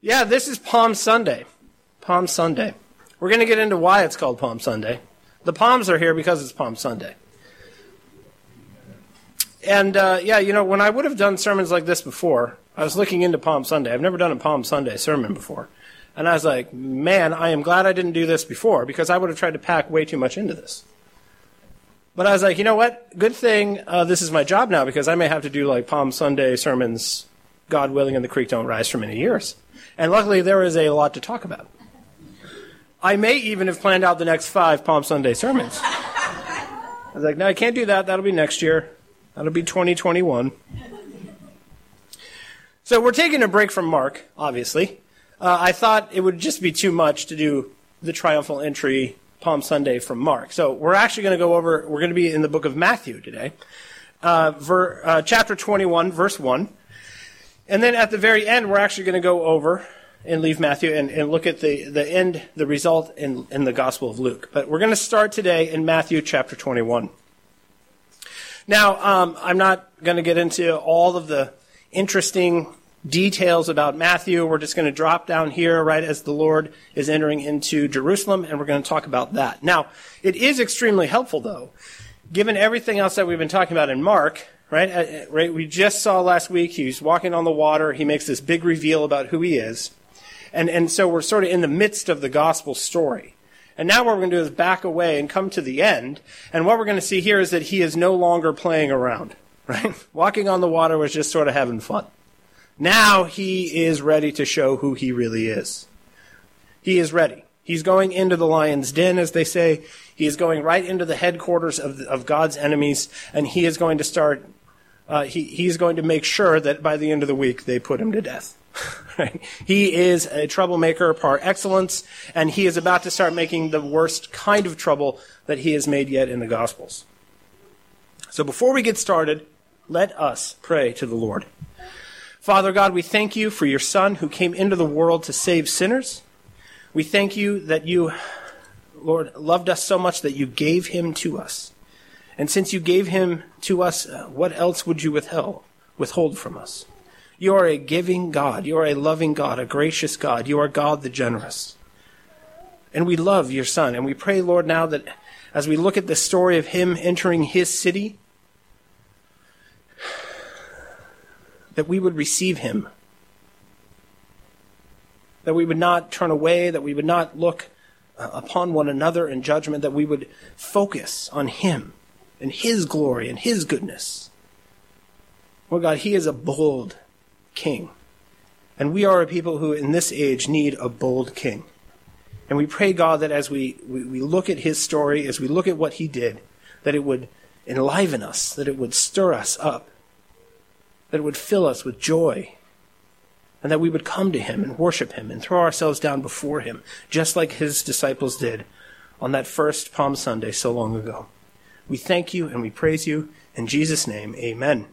Yeah, this is Palm Sunday. Palm Sunday. We're going to get into why it's called Palm Sunday. The palms are here because it's Palm Sunday. And uh, yeah, you know, when I would have done sermons like this before, I was looking into Palm Sunday. I've never done a Palm Sunday sermon before. And I was like, man, I am glad I didn't do this before because I would have tried to pack way too much into this. But I was like, you know what? Good thing uh, this is my job now because I may have to do like Palm Sunday sermons, God willing, and the creek don't rise for many years. And luckily, there is a lot to talk about. I may even have planned out the next five Palm Sunday sermons. I was like, no, I can't do that. That'll be next year. That'll be 2021. So we're taking a break from Mark, obviously. Uh, I thought it would just be too much to do the triumphal entry Palm Sunday from Mark. So we're actually going to go over, we're going to be in the book of Matthew today, uh, ver, uh, chapter 21, verse 1. And then at the very end, we're actually going to go over and leave Matthew and, and look at the, the end, the result in, in the Gospel of Luke. But we're going to start today in Matthew chapter 21. Now, um, I'm not going to get into all of the interesting details about Matthew. We're just going to drop down here right as the Lord is entering into Jerusalem, and we're going to talk about that. Now, it is extremely helpful, though, given everything else that we've been talking about in Mark. Right, uh, uh, right. We just saw last week he's walking on the water. He makes this big reveal about who he is, and and so we're sort of in the midst of the gospel story. And now what we're going to do is back away and come to the end. And what we're going to see here is that he is no longer playing around. Right, walking on the water was just sort of having fun. Now he is ready to show who he really is. He is ready. He's going into the lion's den, as they say. He is going right into the headquarters of, of God's enemies, and he is going to start, uh, he, he's going to make sure that by the end of the week they put him to death. He is a troublemaker par excellence, and he is about to start making the worst kind of trouble that he has made yet in the Gospels. So before we get started, let us pray to the Lord. Father God, we thank you for your Son who came into the world to save sinners. We thank you that you, Lord, loved us so much that you gave him to us. And since you gave him to us, uh, what else would you withhold, withhold from us? You are a giving God. You are a loving God, a gracious God. You are God the generous. And we love your Son. And we pray, Lord, now that as we look at the story of him entering his city, that we would receive him. That we would not turn away, that we would not look uh, upon one another in judgment, that we would focus on him and his glory and his goodness. Lord God, he is a bold king. And we are a people who in this age need a bold king. And we pray, God, that as we, we, we, look at his story, as we look at what he did, that it would enliven us, that it would stir us up, that it would fill us with joy, and that we would come to him and worship him and throw ourselves down before him, just like his disciples did on that first Palm Sunday so long ago. We thank you and we praise you. In Jesus' name, amen.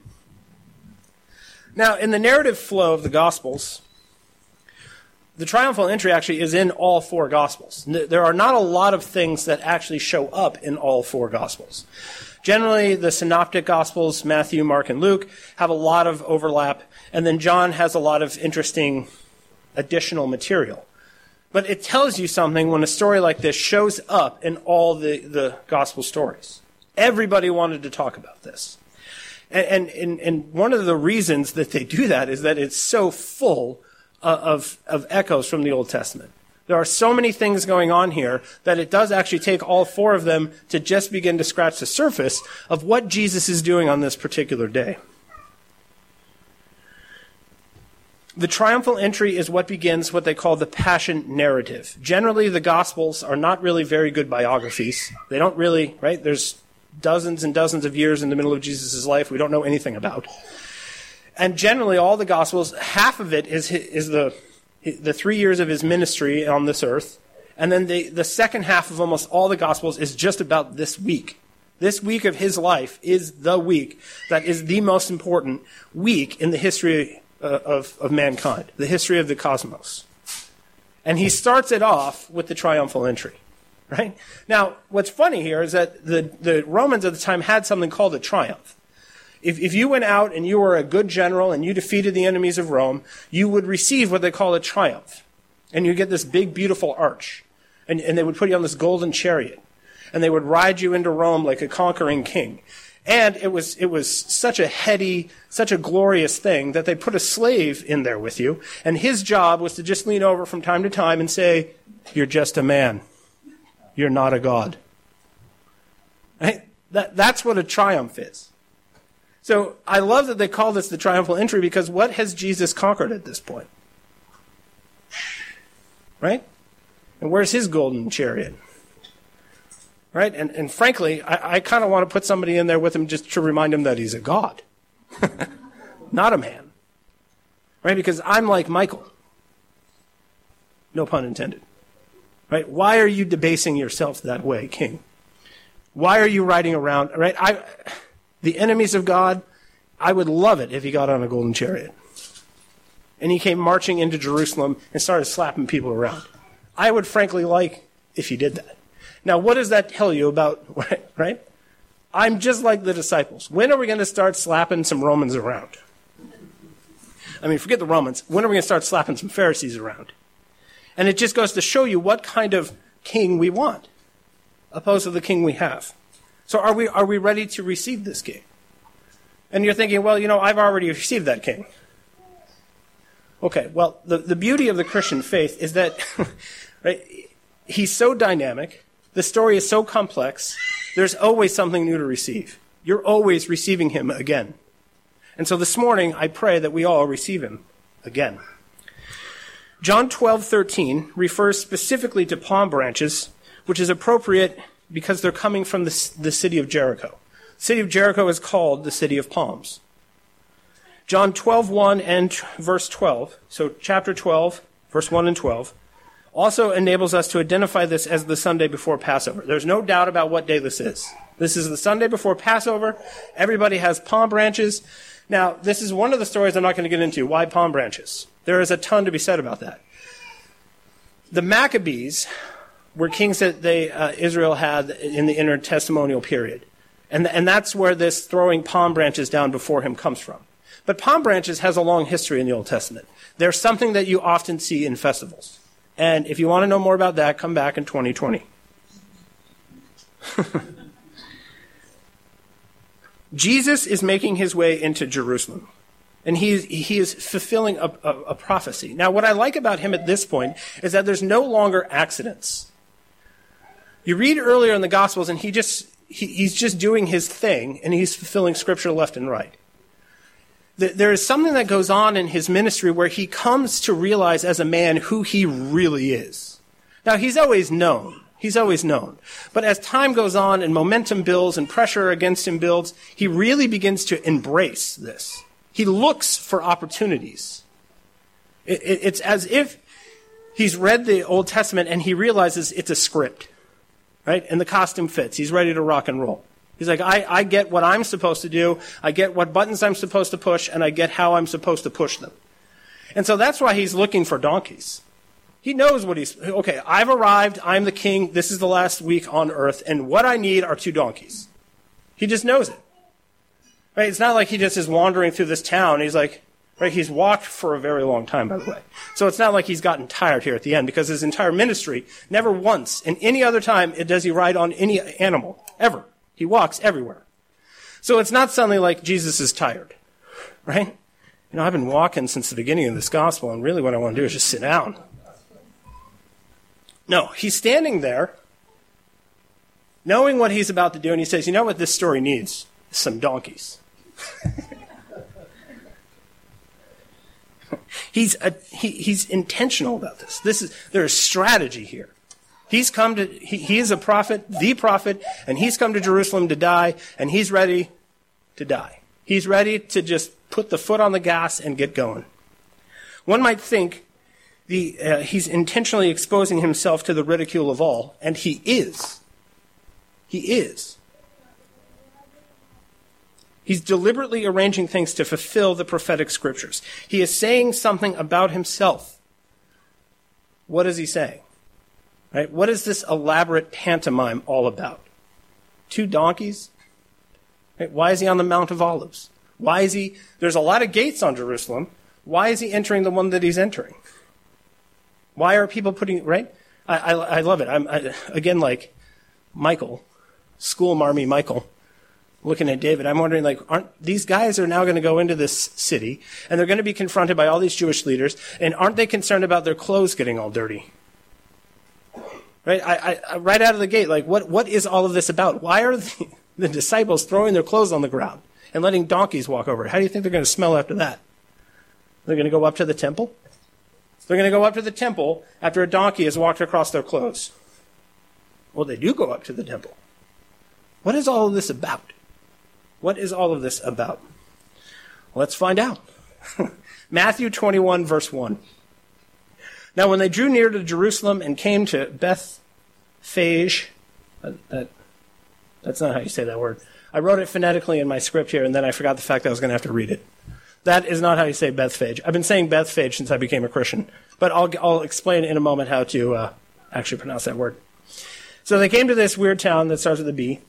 Now, in the narrative flow of the Gospels, the triumphal entry actually is in all four Gospels. There are not a lot of things that actually show up in all four Gospels. Generally, the synoptic gospels, Matthew, Mark, and Luke, have a lot of overlap, and then John has a lot of interesting additional material. But it tells you something when a story like this shows up in all the, the gospel stories. Everybody wanted to talk about this. And, and, and one of the reasons that they do that is that it's so full uh, of, of echoes from the Old Testament. There are so many things going on here that it does actually take all four of them to just begin to scratch the surface of what Jesus is doing on this particular day. The triumphal entry is what begins what they call the passion narrative. Generally, the Gospels are not really very good biographies. They don't really, right? There's dozens and dozens of years in the middle of Jesus' life we don't know anything about. And generally, all the Gospels, half of it is, is the the three years of his ministry on this earth. And then the, the second half of almost all the Gospels is just about this week. This week of his life is the week that is the most important week in the history uh, of, of mankind, the history of the cosmos. And he starts it off with the triumphal entry. Right? Now, what's funny here is that the, the Romans at the time had something called a triumph. if, if you went out and you were a good general and you defeated the enemies of Rome, you would receive what they call a triumph. And you get this big, beautiful arch. And, and they would put you on this golden chariot. And they would ride you into Rome like a conquering king. And it was, it was such a heady, such a glorious thing that they put a slave in there with you. And his job was to just lean over from time to time and say, You're just a man. You're not a God. Right? That, that's what a triumph is. So I love that they call this the triumphal entry because what has Jesus conquered at this point? Right? And where's his golden chariot? Right? And, and frankly, I, I kind of want to put somebody in there with him just to remind him that he's a God, not a man. Right? Because I'm like Michal. No pun intended. Right? Why are you debasing yourself that way, King? Why are you riding around? Right? I, the enemies of God, I would love it if he got on a golden chariot. And he came marching into Jerusalem and started slapping people around. I would frankly like if he did that. Now, what does that tell you about, right? I'm just like the disciples. When are we going to start slapping some Romans around? I mean, forget the Romans. When are we going to start slapping some Pharisees around? And it just goes to show you what kind of king we want, opposed to the king we have. So are we, are we ready to receive this king? And you're thinking, well, you know, I've already received that king. Okay, well, the, the beauty of the Christian faith is that right, he's so dynamic, the story is so complex, there's always something new to receive. You're always receiving him again. And so this morning, I pray that we all receive him again. John 12:13 refers specifically to palm branches, which is appropriate because they're coming from the, the city of Jericho. The city of Jericho is called the city of palms. John 12:1 and verse 12. So chapter 12, verse 1 and 12 also enables us to identify this as the Sunday before Passover. There's no doubt about what day this is. This is the Sunday before Passover. Everybody has palm branches. Now, this is one of the stories I'm not going to get into. Why palm branches? There is a ton to be said about that. The Maccabees were kings that they, uh, Israel had in the intertestamental period. And, and that's where this throwing palm branches down before him comes from. But palm branches has a long history in the Old Testament. They're something that you often see in festivals. And if you want to know more about that, come back in 2020. Jesus is making his way into Jerusalem. And he, he is fulfilling a, a, a, prophecy. Now, what I like about him at this point is that there's no longer accidents. You read earlier in the Gospels, and he just, he, he's just doing his thing, and he's fulfilling Scripture left and right there is something that goes on in his ministry where he comes to realize as a man who he really is. Now, he's always known. He's always known. But as time goes on and momentum builds and pressure against him builds, he really begins to embrace this. He looks for opportunities. It, it, it's as if he's read the Old Testament and he realizes it's a script, right? And the costume fits. He's ready to rock and roll. He's like, I, I get what I'm supposed to do, I get what buttons I'm supposed to push, and I get how I'm supposed to push them. And so that's why he's looking for donkeys. He knows what he's, okay, I've arrived, I'm the king, this is the last week on earth, and what I need are two donkeys. He just knows it. Right? It's not like he just is wandering through this town. He's like, right? He's walked for a very long time, by the way. So it's not like he's gotten tired here at the end because his entire ministry, never once in any other time does he ride on any animal, ever. He walks everywhere. So it's not suddenly like Jesus is tired, right? You know, I've been walking since the beginning of this gospel, and really what I want to do is just sit down. No, he's standing there, knowing what he's about to do, and he says, You know what this story needs? Some donkeys. he's, a, he, he's intentional about this. This is, there's strategy here. He's come to, he, he is a prophet, the prophet, and he's come to Jerusalem to die, and he's ready to die. He's ready to just put the foot on the gas and get going. One might think the, uh, he's intentionally exposing himself to the ridicule of all, and he is. He is. He's deliberately arranging things to fulfill the prophetic scriptures. He is saying something about himself. What is he saying? Right? What is this elaborate pantomime all about? Two donkeys? Right? Why is he on the Mount of Olives? Why is he, there's a lot of gates on Jerusalem. Why is he entering the one that he's entering? Why are people putting, right? I, I, I love it. I'm, I, again, like Michal, school marmy Michal, looking at David. I'm wondering, like, aren't these guys are now going to go into this city and they're going to be confronted by all these Jewish leaders, and aren't they concerned about their clothes getting all dirty? Right, I, I, right out of the gate, like, what, what is all of this about? Why are the, the disciples throwing their clothes on the ground and letting donkeys walk over it? How do you think they're going to smell after that? They're going to go up to the temple? They're going to go up to the temple after a donkey has walked across their clothes. Well, they do go up to the temple. What is all of this about? What is all of this about? Let's find out. Matthew 21, verse 1. Now, when they drew near to Jerusalem and came to Bethphage, that, that, that's not how you say that word. I wrote it phonetically in my script here, and then I forgot the fact that I was going to have to read it. That is not how you say Bethphage. I've been saying Bethphage since I became a Christian, but I'll, I'll explain in a moment how to uh, actually pronounce that word. So they came to this weird town that starts with a B,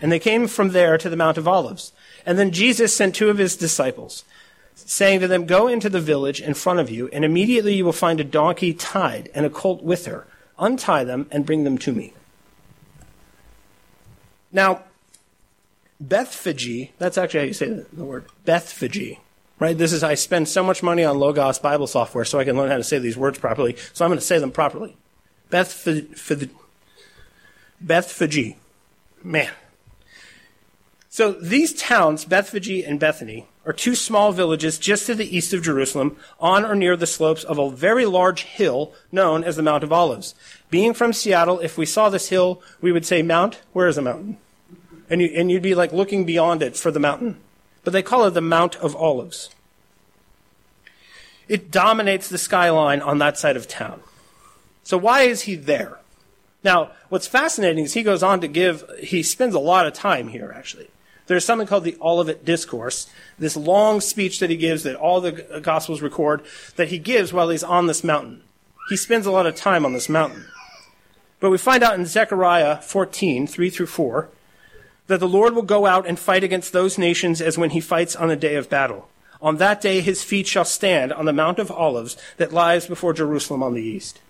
and they came from there to the Mount of Olives. And then Jesus sent two of his disciples, saying to them, Go into the village in front of you, and immediately you will find a donkey tied and a colt with her. Untie them and bring them to me. Now, Bethphage, that's actually how you say the, word, Bethphage, right? This is, I spend so much money on Logos Bible software so I can learn how to say these words properly, so I'm going to say them properly. Bethphage. Bethphage. Man. So these towns, Bethphage and Bethany, are two small villages just to the east of Jerusalem, on or near the slopes of a very large hill known as the Mount of Olives. Being from Seattle, if we saw this hill, we would say, Mount, where is the mountain? And, you, and you'd be like looking beyond it for the mountain. But they call it the Mount of Olives. It dominates the skyline on that side of town. So why is he there? Now, what's fascinating is he goes on to give, he spends a lot of time here, actually. There's something called the Olivet Discourse, this long speech that he gives that all the Gospels record that he gives while he's on this mountain. He spends a lot of time on this mountain. But we find out in Zechariah 14, 3 through 4, that the Lord will go out and fight against those nations as when he fights on the day of battle. On that day his feet shall stand on the Mount of Olives that lies before Jerusalem on the east.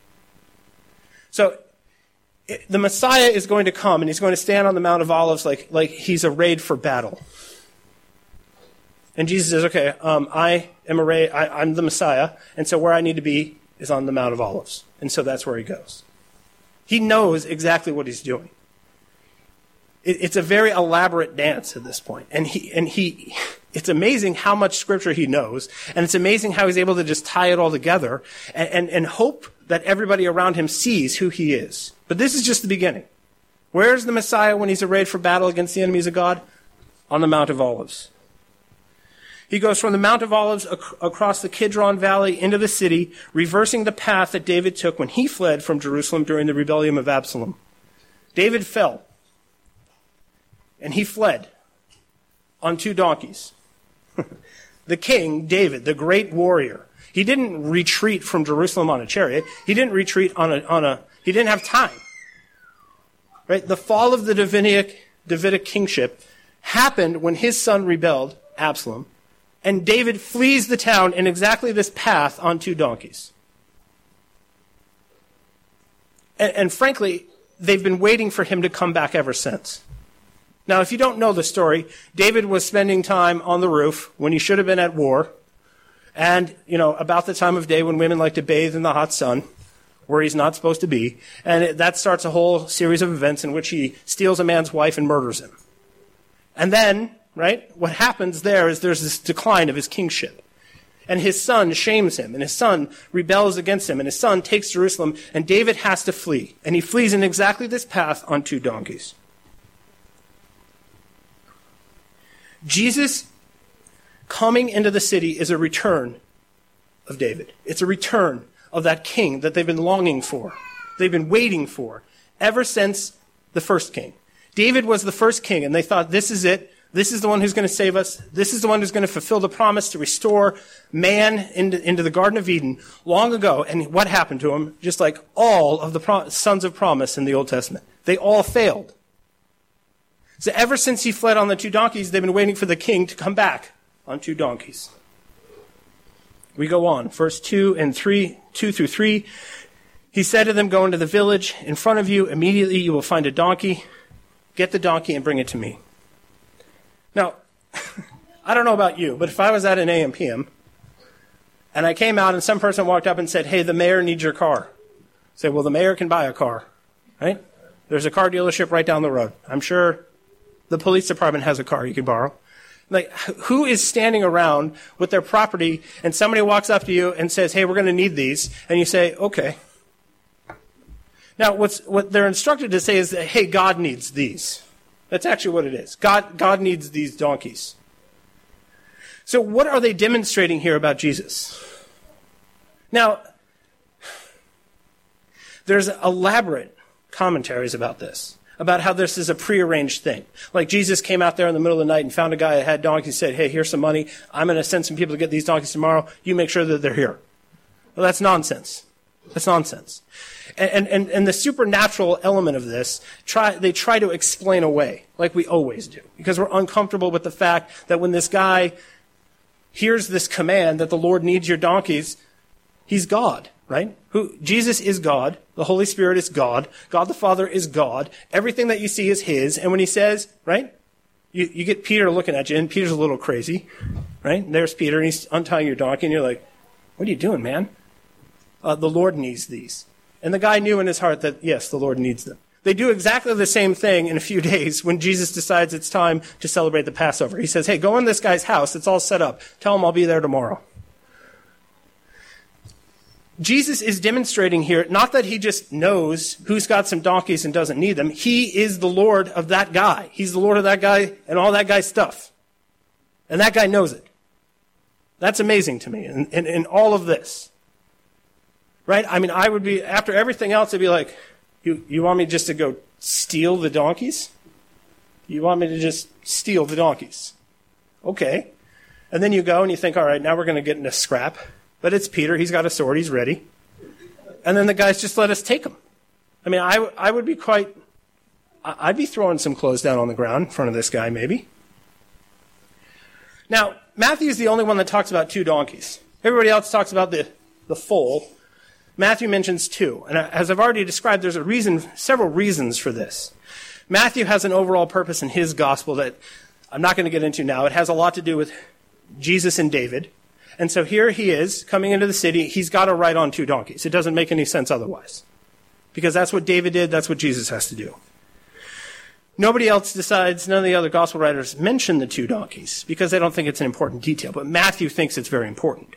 So the Messiah is going to come and he's going to stand on the Mount of Olives like, like he's arrayed for battle. And Jesus says, okay, um, I am arrayed, I, I'm the Messiah, and so where I need to be is on the Mount of Olives. And so that's where he goes. He knows exactly what he's doing. It, it's a very elaborate dance at this point. And he, and he, it's amazing how much scripture he knows, and it's amazing how he's able to just tie it all together and, and, and hope that everybody around him sees who he is. But this is just the beginning. Where's the Messiah when he's arrayed for battle against the enemies of God? On the Mount of Olives. He goes from the Mount of Olives ac- across the Kidron Valley into the city, reversing the path that David took when he fled from Jerusalem during the rebellion of Absalom. David fell, and he fled on two donkeys. the king, David, the great warrior, he didn't retreat from Jerusalem on a chariot. He didn't retreat on a, on a he didn't have time. Right? The fall of the Davidic, Davidic kingship happened when his son rebelled, Absalom, and David flees the town in exactly this path on two donkeys. And, and, frankly, they've been waiting for him to come back ever since. Now, if you don't know the story, David was spending time on the roof when he should have been at war, and, you know, about the time of day when women like to bathe in the hot sun where he's not supposed to be. And it, that starts a whole series of events in which he steals a man's wife and murders him. And then, right, what happens there is there's this decline of his kingship. And his son shames him, and his son rebels against him, and his son takes Jerusalem, and David has to flee. And he flees in exactly this path on two donkeys. Jesus coming into the city is a return of David. It's a return of that king that they've been longing for. They've been waiting for ever since the first king. David was the first king, and they thought, this is it. This is the one who's going to save us. This is the one who's going to fulfill the promise to restore man into, into the Garden of Eden long ago. And what happened to him? Just like all of the pro- sons of promise in the Old Testament. They all failed. So ever since he fled on the two donkeys, they've been waiting for the king to come back on two donkeys. We go on. Verse 2 and 3, 2 through 3. He said to them, Go into the village. In front of you, immediately you will find a donkey. Get the donkey and bring it to me. Now, I don't know about you, but if I was at an AMPM and I came out and some person walked up and said, Hey, the mayor needs your car. Say, well, the mayor can buy a car, right? There's a car dealership right down the road. I'm sure the police department has a car you can borrow. Like, who is standing around with their property and somebody walks up to you and says, hey, we're going to need these, and you say, okay. Now, what they're instructed to say is that, hey, God needs these. That's actually what it is. God, God needs these donkeys. So, what are they demonstrating here about Jesus? Now, there's elaborate commentaries about this, about how this is a prearranged thing. Like Jesus came out there in the middle of the night and found a guy that had donkeys and said, Hey, here's some money. I'm going to send some people to get these donkeys tomorrow. You make sure that they're here. Well, that's nonsense. That's nonsense. And, and, and the supernatural element of this, try, they try to explain away, like we always do, because we're uncomfortable with the fact that when this guy hears this command that the Lord needs your donkeys, he's God right? Who Jesus is God, the Holy Spirit is God, God the Father is God. Everything that you see is His. And when He says, right, you, you get Peter looking at you, and Peter's a little crazy, right? And there's Peter, and he's untying your donkey, and you're like, "What are you doing, man?" Uh, the Lord needs these, and the guy knew in his heart that yes, the Lord needs them. They do exactly the same thing in a few days when Jesus decides it's time to celebrate the Passover. He says, "Hey, go in this guy's house; it's all set up. Tell him I'll be there tomorrow." Jesus is demonstrating here not that he just knows who's got some donkeys and doesn't need them. He is the Lord of that guy. He's the Lord of that guy and all that guy's stuff. And that guy knows it. That's amazing to me in, in, in all of this. Right? I mean, I would be, after everything else, I'd be like, you, you want me just to go steal the donkeys? You want me to just steal the donkeys? Okay. And then you go and you think, all right, now we're going to get into scrap. But it's Peter. He's got a sword. He's ready. And then the guys just let us take him. I mean, I, I would be quite, I'd be throwing some clothes down on the ground in front of this guy, maybe. Now, Matthew is the only one that talks about two donkeys. Everybody else talks about the, the foal. Matthew mentions two. And as I've already described, there's a reason, several reasons for this. Matthew has an overall purpose in his gospel that I'm not going to get into now. It has a lot to do with Jesus and David. And so here he is coming into the city. He's got to ride on two donkeys. It doesn't make any sense otherwise. Because that's what David did, that's what Jesus has to do. Nobody else decides, none of the other gospel writers mention the two donkeys because they don't think it's an important detail. But Matthew thinks it's very important.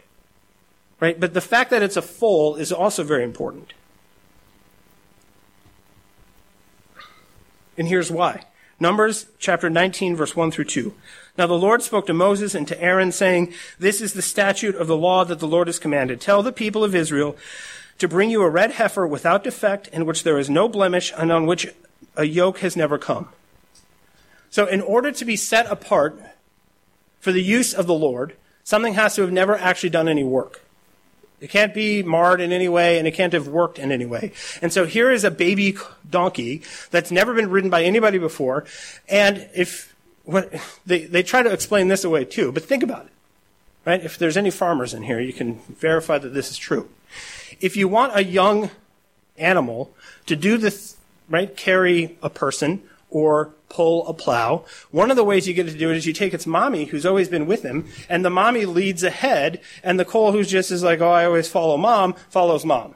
Right? But the fact that it's a foal is also very important. And here's why. Numbers chapter 19, verse 1 through 2. Now the Lord spoke to Moses and to Aaron, saying, This is the statute of the law that the Lord has commanded. Tell the people of Israel to bring you a red heifer without defect, in which there is no blemish, and on which a yoke has never come. So, in order to be set apart for the use of the Lord, something has to have never actually done any work. It can't be marred in any way, and it can't have worked in any way. And so here is a baby donkey that's never been ridden by anybody before, and if what, they, they try to explain this away too, but think about it. Right? If there's any farmers in here, you can verify that this is true. If you want a young animal to do this, right, carry a person or pull a plow, one of the ways you get to do it is you take its mommy, who's always been with him, and the mommy leads ahead, and the coal who's just is like, oh, I always follow mom, follows mom.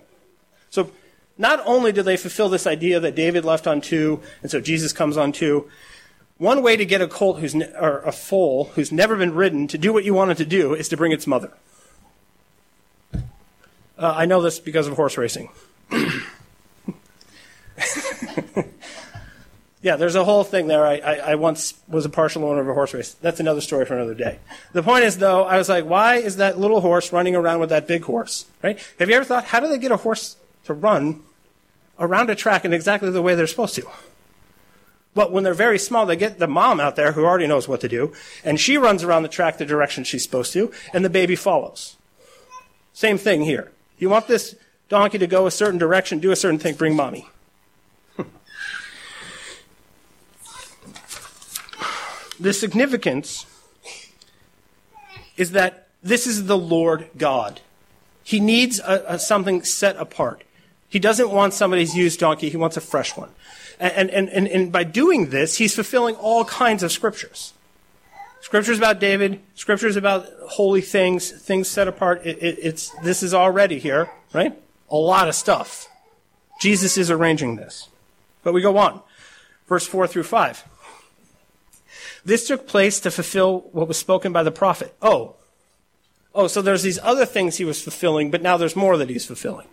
So not only do they fulfill this idea that David left on two, and so Jesus comes on two, one way to get a colt who's ne- or a foal who's never been ridden to do what you want it to do is to bring its mother. Uh, I know this because of horse racing. yeah, there's a whole thing there. I, I, I, once was a partial owner of a horse race. That's another story for another day. The point is, though, I was like, why is that little horse running around with that big horse? Right? Have you ever thought, how do they get a horse to run around a track in exactly the way they're supposed to? But when they're very small, they get the mom out there who already knows what to do, and she runs around the track the direction she's supposed to, and the baby follows. Same thing here. You want this donkey to go a certain direction, do a certain thing, bring mommy. the significance is that this is the Lord God. He needs a, a, something set apart. He doesn't want somebody's used donkey, he wants a fresh one. And, and, and, and by doing this, he's fulfilling all kinds of scriptures. Scriptures about David, scriptures about holy things, things set apart. It, it, it's, this is already here, right? A lot of stuff. Jesus is arranging this. But we go on. Verse 4 through 5. This took place to fulfill what was spoken by the prophet. Oh. Oh, so there's these other things he was fulfilling, but now there's more that he's fulfilling.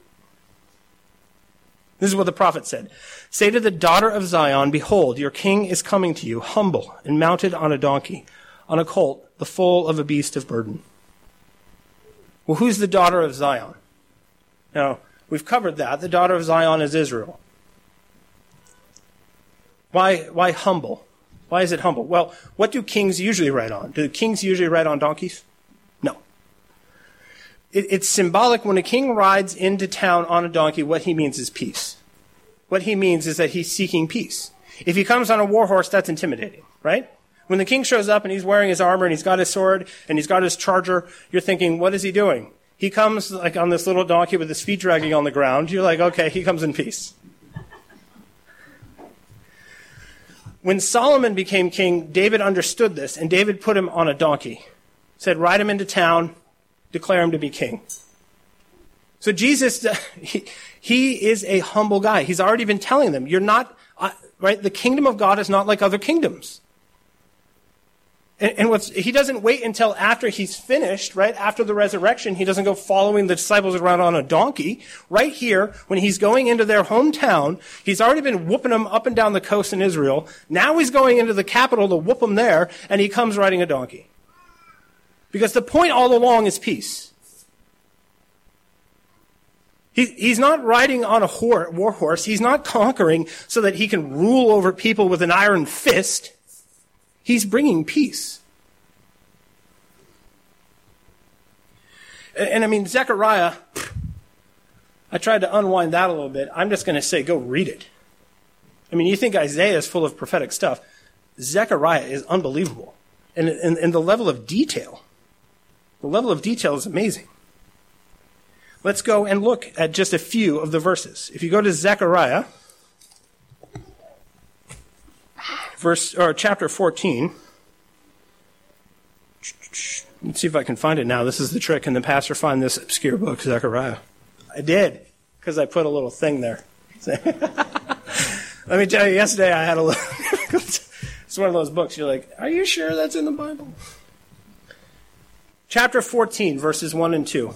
This is what the prophet said. Say to the daughter of Zion, Behold, your king is coming to you, humble and mounted on a donkey, on a colt, the foal of a beast of burden. Well, who's the daughter of Zion? Now, we've covered that. The daughter of Zion is Israel. Why, why humble? Why is it humble? Well, what do kings usually ride on? Do kings usually ride on donkeys? It, it's symbolic when a king rides into town on a donkey, what he means is peace. What he means is that he's seeking peace. If he comes on a war horse, that's intimidating, right? When the king shows up and he's wearing his armor and he's got his sword and he's got his charger, you're thinking, what is he doing? He comes like on this little donkey with his feet dragging on the ground. You're like, okay, he comes in peace. When Solomon became king, David understood this, and David put him on a donkey. Said, ride him into town, declare him to be king. So Jesus, he, he is a humble guy. He's already been telling them, you're not, right? The kingdom of God is not like other kingdoms. And, and what's, he doesn't wait until after he's finished, right? After the resurrection, he doesn't go following the disciples around on a donkey. Right here, when he's going into their hometown, he's already been whooping them up and down the coast in Israel. Now he's going into the capital to whoop them there, and he comes riding a donkey. Because the point all along is peace. He, he's not riding on a war horse. He's not conquering so that he can rule over people with an iron fist. He's bringing peace. And, and I mean, Zechariah, I tried to unwind that a little bit. I'm just going to say, go read it. I mean, you think Isaiah is full of prophetic stuff. Zechariah is unbelievable. And, and, and the level of detail, the level of detail is amazing. Let's go and look at just a few of the verses. If you go to Zechariah, verse or chapter 14. Let's see if I can find it now. This is the trick. Can the pastor find this obscure book, Zechariah? I did, because I put a little thing there. Let me tell you, yesterday I had a little. it's one of those books. You're like, are you sure that's in the Bible? Chapter 14, verses 1 and 2.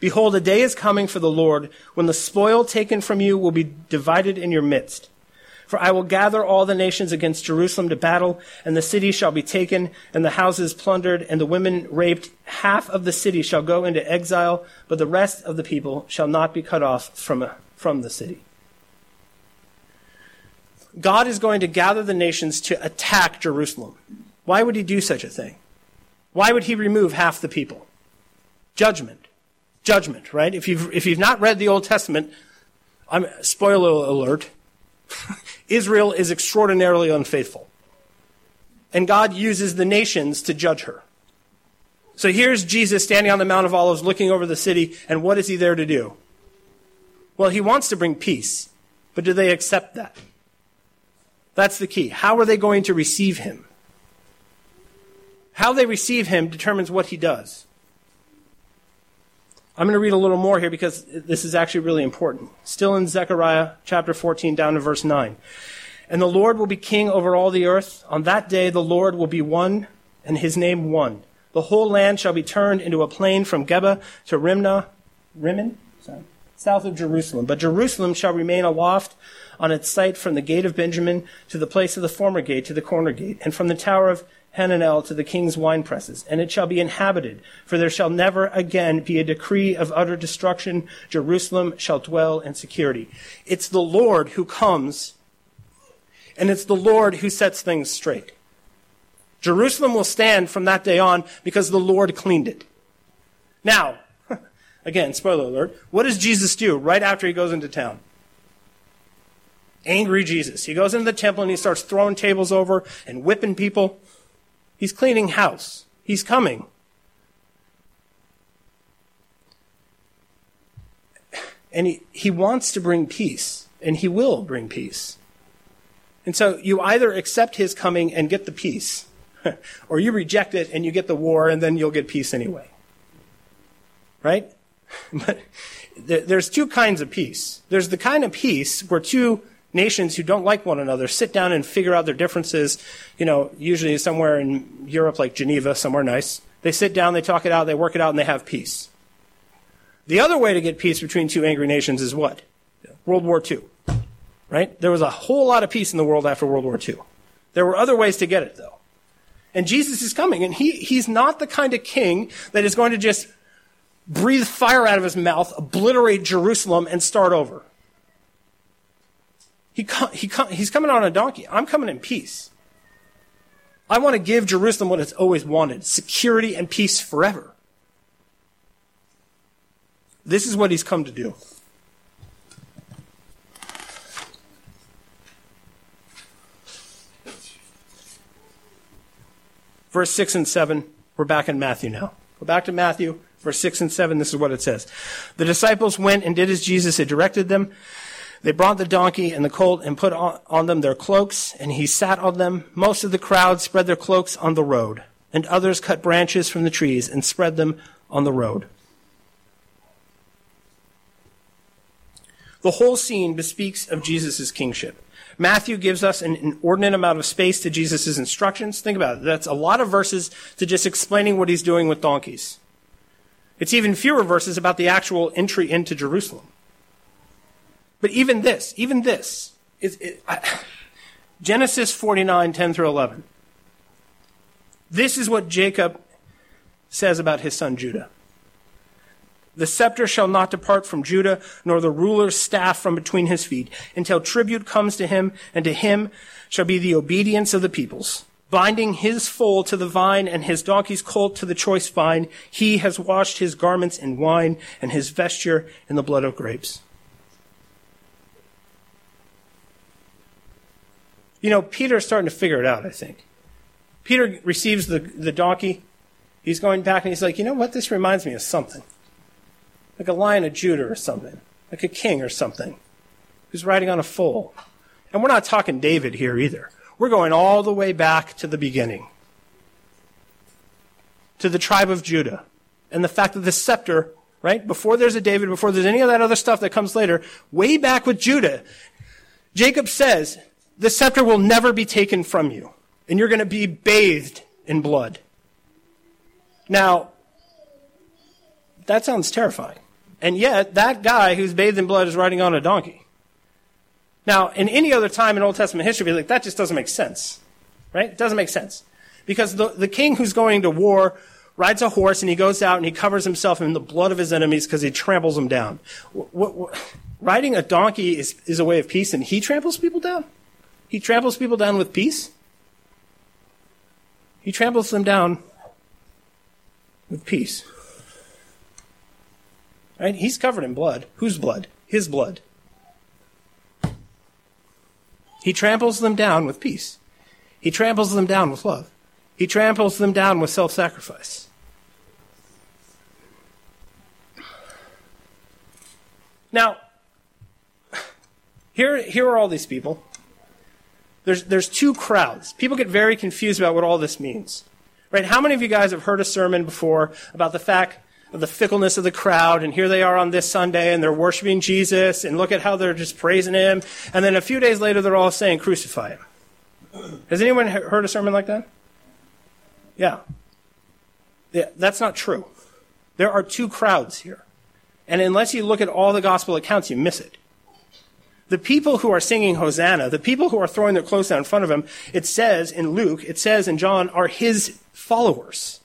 Behold, a day is coming for the Lord when the spoil taken from you will be divided in your midst. For I will gather all the nations against Jerusalem to battle, and the city shall be taken, and the houses plundered, and the women raped. Half of the city shall go into exile, but the rest of the people shall not be cut off from, from the city. God is going to gather the nations to attack Jerusalem. Why would he do such a thing? Why would he remove half the people? Judgment. Judgment, right? If you've, if you've not read the Old Testament, I'm, spoiler alert, Israel is extraordinarily unfaithful. And God uses the nations to judge her. So here's Jesus standing on the Mount of Olives looking over the city, and what is he there to do? Well, he wants to bring peace, but do they accept that? That's the key. How are they going to receive him? How they receive him determines what he does. I'm going to read a little more here because this is actually really important. Still in Zechariah chapter 14 down to verse 9. And the Lord will be king over all the earth. On that day the Lord will be one and his name one. The whole land shall be turned into a plain from Geba to Rimnah, Rimmon, south of Jerusalem. But Jerusalem shall remain aloft on its site from the gate of Benjamin to the place of the former gate to the corner gate, and from the tower of Hananel to the king's winepresses, and it shall be inhabited, for there shall never again be a decree of utter destruction. Jerusalem shall dwell in security. It's the Lord who comes, and it's the Lord who sets things straight. Jerusalem will stand from that day on because the Lord cleaned it. Now, again, spoiler alert, what does Jesus do right after he goes into town? Angry Jesus. He goes into the temple and he starts throwing tables over and whipping people. He's cleaning house. He's coming. And he, he wants to bring peace, and he will bring peace. And so you either accept his coming and get the peace, or you reject it and you get the war, and then you'll get peace anyway. Right? But there's two kinds of peace. There's the kind of peace where two nations who don't like one another sit down and figure out their differences, you know, usually somewhere in Europe like Geneva, somewhere nice. They sit down, they talk it out, they work it out, and they have peace. The other way to get peace between two angry nations is what? World War II. Right? There was a whole lot of peace in the world after World War II. There were other ways to get it, though. And Jesus is coming, and he, he's not the kind of king that is going to just breathe fire out of his mouth, obliterate Jerusalem, and start over. He, he, he's coming on a donkey. I'm coming in peace. I want to give Jerusalem what it's always wanted security and peace forever. This is what he's come to do. Verse 6 and 7, we're back in Matthew now. Go back to Matthew, verse 6 and 7, this is what it says. The disciples went and did as Jesus had directed them. They brought the donkey and the colt and put on them their cloaks, and he sat on them. Most of the crowd spread their cloaks on the road, and others cut branches from the trees and spread them on the road. The whole scene bespeaks of Jesus' kingship. Matthew gives us an inordinate amount of space to Jesus' instructions. Think about it. That's a lot of verses to just explaining what he's doing with donkeys. It's even fewer verses about the actual entry into Jerusalem. But even this, even this, is, it, I, Genesis 49, 10 through 11. This is what Jacob says about his son Judah. The scepter shall not depart from Judah, nor the ruler's staff from between his feet, until tribute comes to him, and to him shall be the obedience of the peoples. Binding his foal to the vine and his donkey's colt to the choice vine, he has washed his garments in wine and his vesture in the blood of grapes. You know, Peter's starting to figure it out, I think. Peter receives the, the donkey. He's going back and he's like, you know what? This reminds me of something. Like a lion of Judah or something. Like a king or something. Who's riding on a foal. And we're not talking David here either. We're going all the way back to the beginning. To the tribe of Judah. And the fact that the scepter, right? Before there's a David, before there's any of that other stuff that comes later, way back with Judah, Jacob says, the scepter will never be taken from you, and you're going to be bathed in blood. Now, that sounds terrifying. And yet, that guy who's bathed in blood is riding on a donkey. Now, in any other time in Old Testament history, like, that just doesn't make sense. Right? It doesn't make sense. Because the, the king who's going to war rides a horse and he goes out and he covers himself in the blood of his enemies because he tramples them down. What, what, riding a donkey is, is a way of peace and he tramples people down? He tramples people down with peace. He tramples them down with peace. Right? He's covered in blood. Whose blood? His blood. He tramples them down with peace. He tramples them down with love. He tramples them down with self sacrifice. Now, here, here are all these people there's, there's two crowds. People get very confused about what all this means. Right? How many of you guys have heard a sermon before about the fact of the fickleness of the crowd, and here they are on this Sunday, and they're worshiping Jesus, and look at how they're just praising him, and then a few days later they're all saying, crucify him. Has anyone heard a sermon like that? Yeah. yeah. That's not true. There are two crowds here. And unless you look at all the gospel accounts, you miss it. The people who are singing Hosanna, the people who are throwing their clothes down in front of him, it says in Luke, it says in John, are his followers.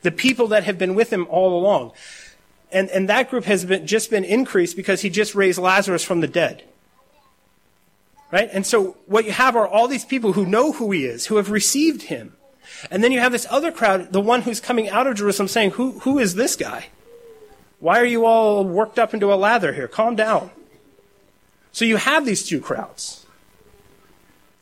The people that have been with him all along. And, and that group has been, just been increased because he just raised Lazarus from the dead. Right? And so what you have are all these people who know who he is, who have received him. And then you have this other crowd, the one who's coming out of Jerusalem saying, who, who is this guy? Why are you all worked up into a lather here? Calm down. So you have these two crowds.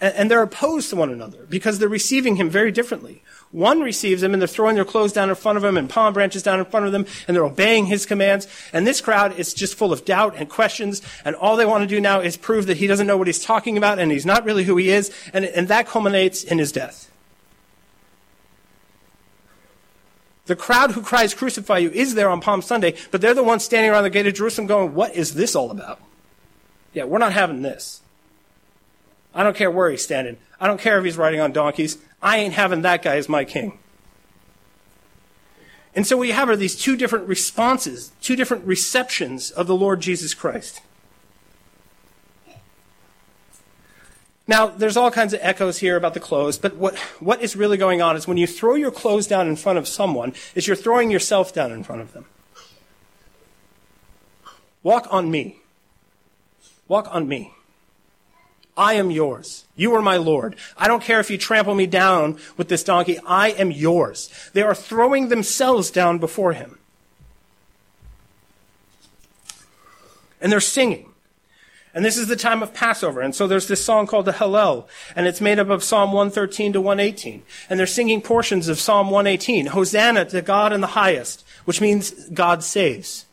And they're opposed to one another because they're receiving him very differently. One receives him and they're throwing their clothes down in front of him and palm branches down in front of them and they're obeying his commands. And this crowd is just full of doubt and questions and all they want to do now is prove that he doesn't know what he's talking about and he's not really who he is. And, and that culminates in his death. The crowd who cries, Crucify you, is there on Palm Sunday, but they're the ones standing around the gate of Jerusalem going, What is this all about? Yeah, we're not having this. I don't care where he's standing. I don't care if he's riding on donkeys. I ain't having that guy as my king. And so what you have are these two different responses, two different receptions of the Lord Jesus Christ. Now, there's all kinds of echoes here about the clothes, but what, what is really going on is when you throw your clothes down in front of someone, is you're throwing yourself down in front of them. Walk on me. Walk on me. I am yours. You are my Lord. I don't care if you trample me down with this donkey. I am yours. They are throwing themselves down before him. And they're singing. And this is the time of Passover. And so there's this song called the Hallel, and it's made up of Psalm 113 to 118. And they're singing portions of Psalm 118. Hosanna to God in the highest, which means God saves.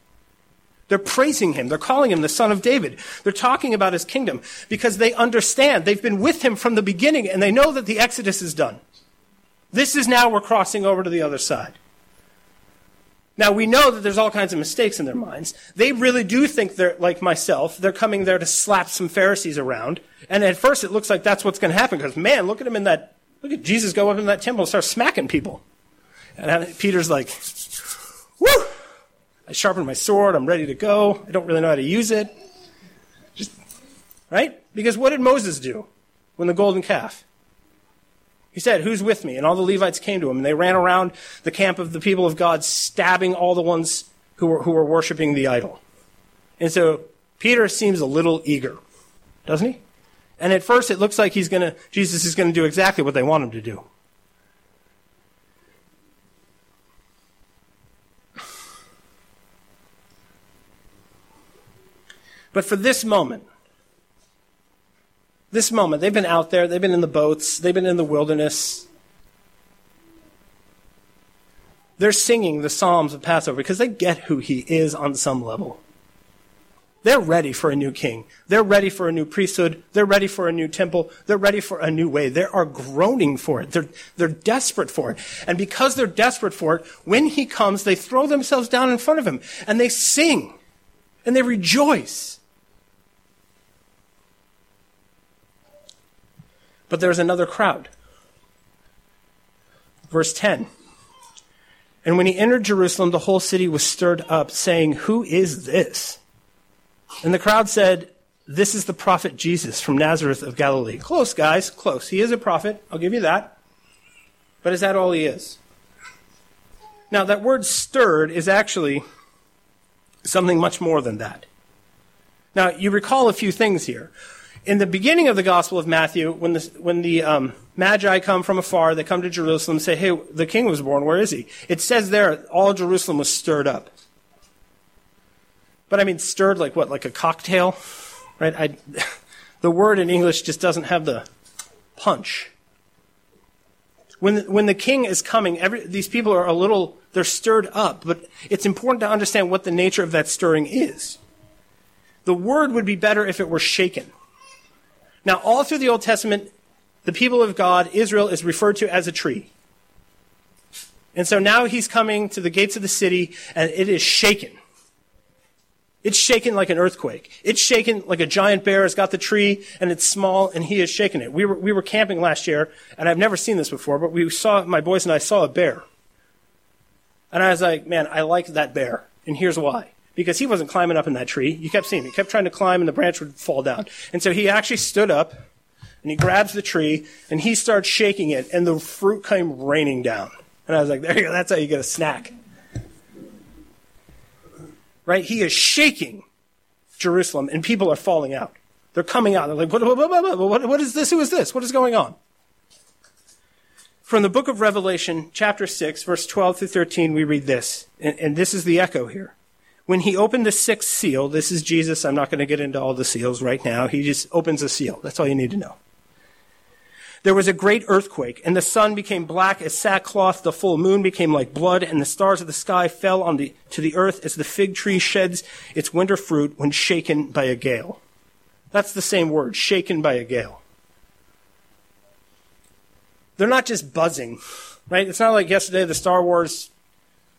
They're praising him. They're calling him the son of David. They're talking about his kingdom because they understand. They've been with him from the beginning and they know that the Exodus is done. This is now we're crossing over to the other side. Now we know that there's all kinds of mistakes in their minds. They really do think they're like myself. They're coming there to slap some Pharisees around. And at first it looks like that's what's going to happen because man, look at him in that, look at Jesus go up in that temple and start smacking people. And Peter's like, whoo! I sharpened my sword. I'm ready to go. I don't really know how to use it. Just, right? Because what did Moses do when the golden calf? He said, Who's with me? And all the Levites came to him, and they ran around the camp of the people of God, stabbing all the ones who were, who were worshiping the idol. And so Peter seems a little eager, doesn't he? And at first it looks like he's gonna, Jesus is gonna do exactly what they want him to do. But for this moment, this moment, they've been out there, they've been in the boats, they've been in the wilderness. They're singing the Psalms of Passover because they get who he is on some level. They're ready for a new king. They're ready for a new priesthood. They're ready for a new temple. They're ready for a new way. They are groaning for it. They're, they're desperate for it. And because they're desperate for it, when he comes, they throw themselves down in front of him and they sing and they rejoice. But there's another crowd. Verse 10. And when he entered Jerusalem, the whole city was stirred up, saying, Who is this? And the crowd said, This is the prophet Jesus from Nazareth of Galilee. Close, guys, close. He is a prophet. I'll give you that. But is that all he is? Now, that word stirred is actually something much more than that. Now, you recall a few things here in the beginning of the Gospel of Matthew, when the, when the um, Magi come from afar, they come to Jerusalem and say, Hey, the king was born. Where is he? It says there, all Jerusalem was stirred up. But I mean, stirred like what? Like a cocktail? Right? I, the word in English just doesn't have the punch. When, when the king is coming, every, these people are a little, they're stirred up, but it's important to understand what the nature of that stirring is. The word would be better if it were shaken. Now, all through the Old Testament, the people of God, Israel, is referred to as a tree. And so now he's coming to the gates of the city, and it is shaken. It's shaken like an earthquake. It's shaken like a giant bear has got the tree, and it's small, and he has shaken it. We were, we were camping last year, and I've never seen this before, but we saw, my boys and I saw a bear. And I was like, man, I like that bear. And here's why because he wasn't climbing up in that tree. You kept seeing him. He kept trying to climb and the branch would fall down. And so he actually stood up and he grabs the tree and he starts shaking it and the fruit came raining down. And I was like, there you go. That's how you get a snack. Right? He is shaking Jerusalem and people are falling out. They're coming out. They're like, what, what, what, what is this? Who is this? What is going on? From the book of Revelation, chapter 6, verse 12 through 13, we read this. And, and this is the echo here. When he opened the sixth seal, this is Jesus. I'm not going to get into all the seals right now. He just opens a seal. That's all you need to know. There was a great earthquake, and the sun became black as sackcloth, the full moon became like blood, and the stars of the sky fell on the, to the earth as the fig tree sheds its winter fruit when shaken by a gale. That's the same word, shaken by a gale. They're not just buzzing, right? It's not like yesterday the Star Wars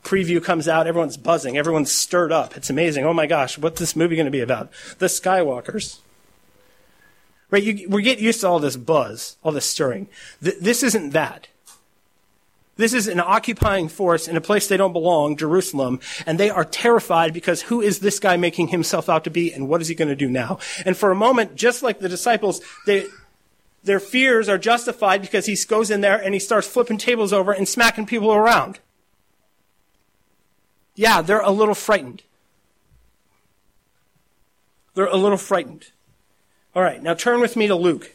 preview comes out, everyone's buzzing, everyone's stirred up. It's amazing. Oh my gosh, what's this movie going to be about? The Skywalkers. Right? You, we get used to all this buzz, all this stirring. Th- this isn't that. This is an occupying force in a place they don't belong, Jerusalem, and they are terrified because who is this guy making himself out to be and what is he going to do now? And for a moment, just like the disciples, they, their fears are justified because he goes in there and he starts flipping tables over and smacking people around. Yeah, they're a little frightened. They're a little frightened. All right, now turn with me to Luke,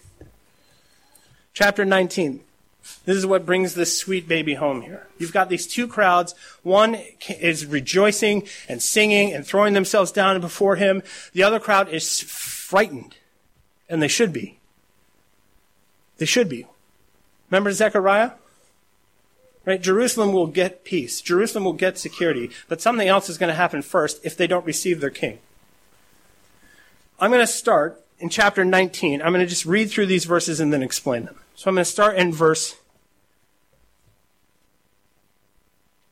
chapter 19. This is what brings this sweet baby home here. You've got these two crowds. One is rejoicing and singing and throwing themselves down before him. The other crowd is frightened, and they should be. They should be. Remember Zechariah? Right? Jerusalem will get peace. Jerusalem will get security. But something else is going to happen first if they don't receive their king. I'm going to start in chapter 19. I'm going to just read through these verses and then explain them. So I'm going to start in verse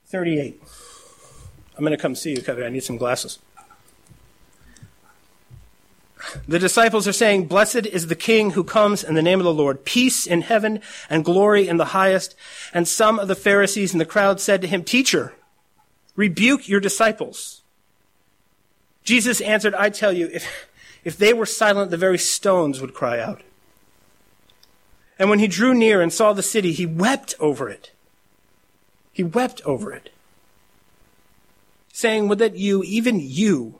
38. I'm going to come see you, Kevin. I need some glasses. The disciples are saying, Blessed is the King who comes in the name of the Lord, peace in heaven and glory in the highest. And some of the Pharisees in the crowd said to him, Teacher, rebuke your disciples. Jesus answered, I tell you, if, if they were silent, the very stones would cry out. And when he drew near and saw the city, he wept over it. He wept over it, saying, Would that you, even you,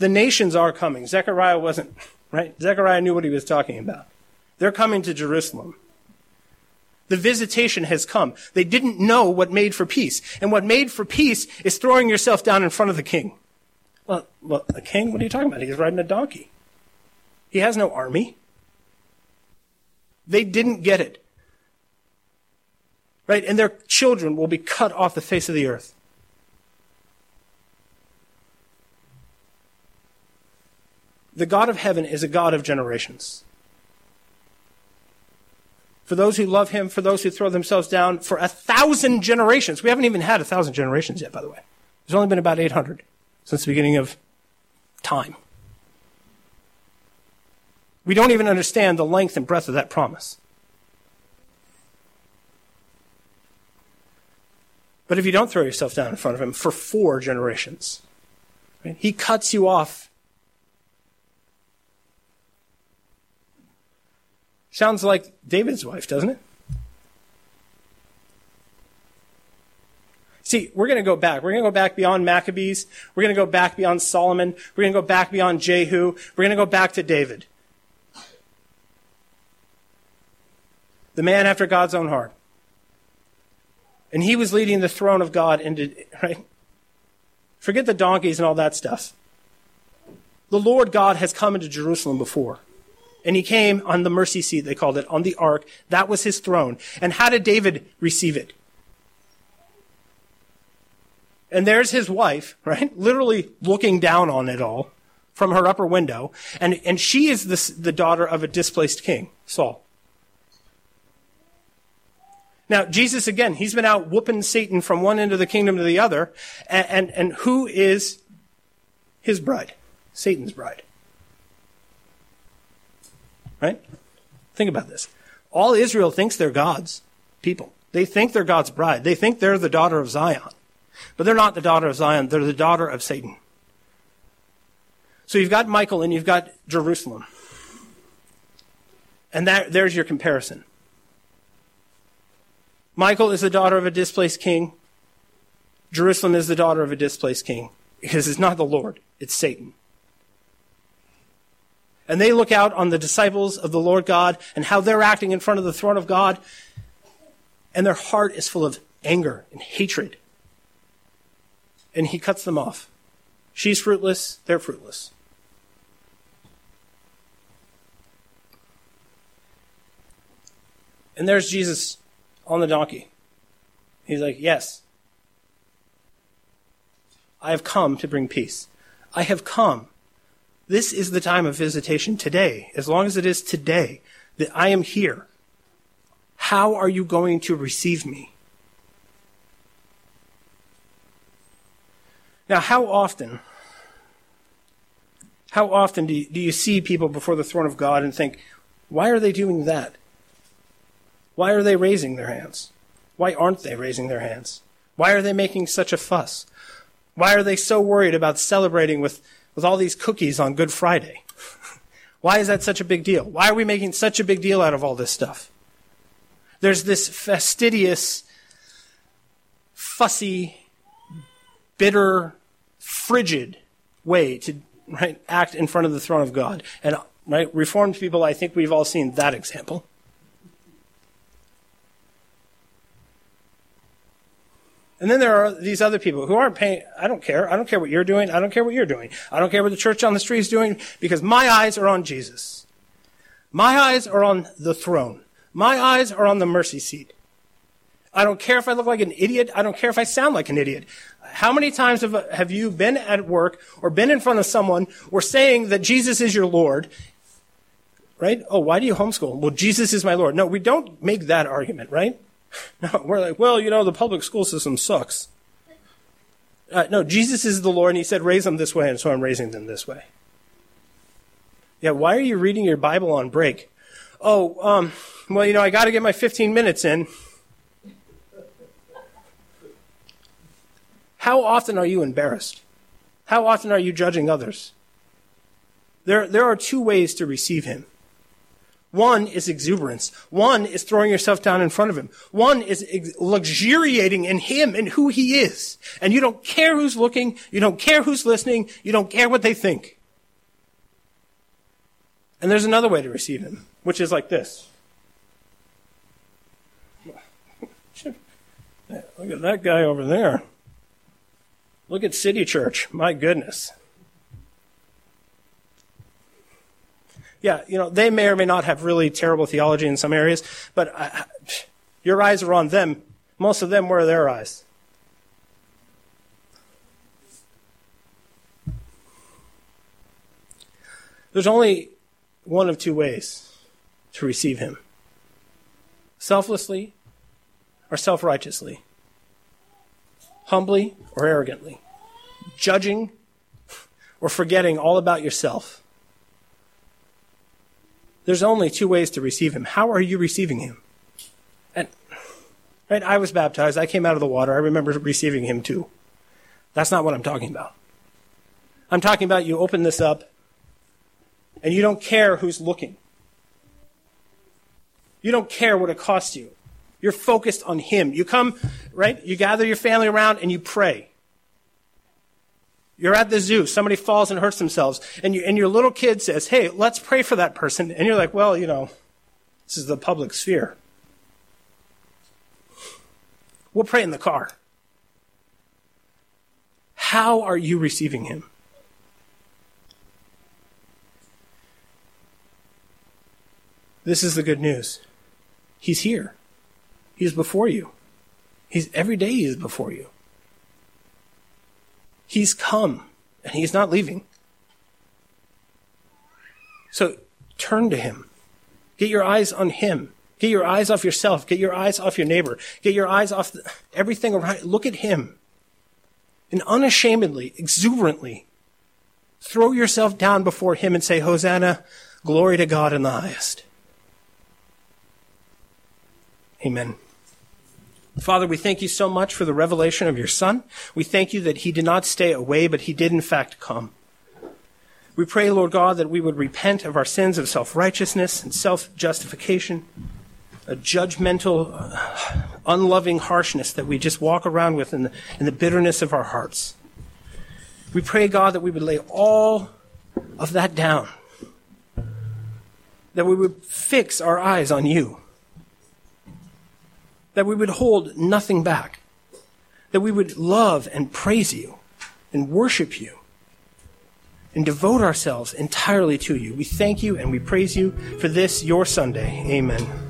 The nations are coming. Zechariah wasn't, right? Zechariah knew what he was talking about. They're coming to Jerusalem. The visitation has come. They didn't know what made for peace. And what made for peace is throwing yourself down in front of the king. Well, well, a king? What are you talking about? He's riding a donkey. He has no army. They didn't get it. Right? And their children will be cut off the face of the earth. The God of heaven is a God of generations for those who love him, for those who throw themselves down, for a thousand generations. We haven't even had a thousand generations yet, by the way. There's only been about 800 since the beginning of time. We don't even understand the length and breadth of that promise. But if you don't throw yourself down in front of him for four generations, right, he cuts you off Sounds like David's wife, doesn't it? See, we're going to go back. We're going to go back beyond Maccabees. We're going to go back beyond Solomon. We're going to go back beyond Jehu. We're going to go back to David. The man after God's own heart. And he was leading the throne of God into, right? Forget the donkeys and all that stuff. The Lord God has come into Jerusalem before. And he came on the mercy seat, they called it, on the ark. That was his throne. And how did David receive it? And there's his wife, right? Literally looking down on it all from her upper window. And, and she is the, the daughter of a displaced king, Saul. Now, Jesus, again, he's been out whooping Satan from one end of the kingdom to the other. And, and, and who is his bride? Satan's bride. Right? Think about this. All Israel thinks they're God's people. They think they're God's bride. They think they're the daughter of Zion. But they're not the daughter of Zion. They're the daughter of Satan. So you've got Michal and you've got Jerusalem. And that, there's your comparison. Michal is the daughter of a displaced king. Jerusalem is the daughter of a displaced king because it's not the Lord, it's Satan. And they look out on the disciples of the Lord God and how they're acting in front of the throne of God, and their heart is full of anger and hatred. And he cuts them off. She's fruitless, they're fruitless. And there's Jesus on the donkey. He's like, Yes, I have come to bring peace. I have come. This is the time of visitation today, as long as it is today that I am here. How are you going to receive me? Now, how often, how often do you, do you see people before the throne of God and think, why are they doing that? Why are they raising their hands? Why aren't they raising their hands? Why are they making such a fuss? Why are they so worried about celebrating with, with all these cookies on Good Friday? Why is that such a big deal? Why are we making such a big deal out of all this stuff? There's this fastidious, fussy, bitter, frigid way to right, act in front of the throne of God. And right, reformed people, I think we've all seen that example. And then there are these other people who aren't paying, I don't care. I don't care what you're doing. I don't care what you're doing. I don't care what the church on the street is doing because my eyes are on Jesus. My eyes are on the throne. My eyes are on the mercy seat. I don't care if I look like an idiot. I don't care if I sound like an idiot. How many times have, have you been at work or been in front of someone or saying that Jesus is your Lord? Right? Oh, why do you homeschool? Well, Jesus is my Lord. No, we don't make that argument, right? No, we're like, well, you know, the public school system sucks. Uh, no, Jesus is the Lord, and He said, raise them this way, and so I'm raising them this way. Yeah, why are you reading your Bible on break? Oh, um, well, you know, I got to get my 15 minutes in. How often are you embarrassed? How often are you judging others? There, there are two ways to receive Him. One is exuberance. One is throwing yourself down in front of him. One is ex- luxuriating in him and who he is. And you don't care who's looking. You don't care who's listening. You don't care what they think. And there's another way to receive him, which is like this. Look at that guy over there. Look at City Church. My goodness. Yeah, you know, they may or may not have really terrible theology in some areas, but I, your eyes are on them. Most of them, where are their eyes? There's only one of two ways to receive Him selflessly or self righteously, humbly or arrogantly, judging or forgetting all about yourself. There's only two ways to receive him. How are you receiving him? And right, I was baptized. I came out of the water. I remember receiving him too. That's not what I'm talking about. I'm talking about you open this up and you don't care who's looking. You don't care what it costs you. You're focused on him. You come, right? You gather your family around and you pray. You're at the zoo, somebody falls and hurts themselves, and, you, and your little kid says, Hey, let's pray for that person. And you're like, Well, you know, this is the public sphere. We'll pray in the car. How are you receiving him? This is the good news. He's here. He's before you. He's every day he is before you. He's come and he's not leaving. So turn to him. Get your eyes on him. Get your eyes off yourself. Get your eyes off your neighbor. Get your eyes off the, everything around. Look at him. And unashamedly, exuberantly, throw yourself down before him and say, Hosanna, glory to God in the highest. Amen. Father, we thank you so much for the revelation of your Son. We thank you that he did not stay away, but he did in fact come. We pray, Lord God, that we would repent of our sins of self righteousness and self justification, a judgmental, uh, unloving harshness that we just walk around with in the, in the bitterness of our hearts. We pray, God, that we would lay all of that down, that we would fix our eyes on you, that we would hold nothing back, that we would love and praise you and worship you and devote ourselves entirely to you. We thank you and we praise you for this, your Sunday. Amen.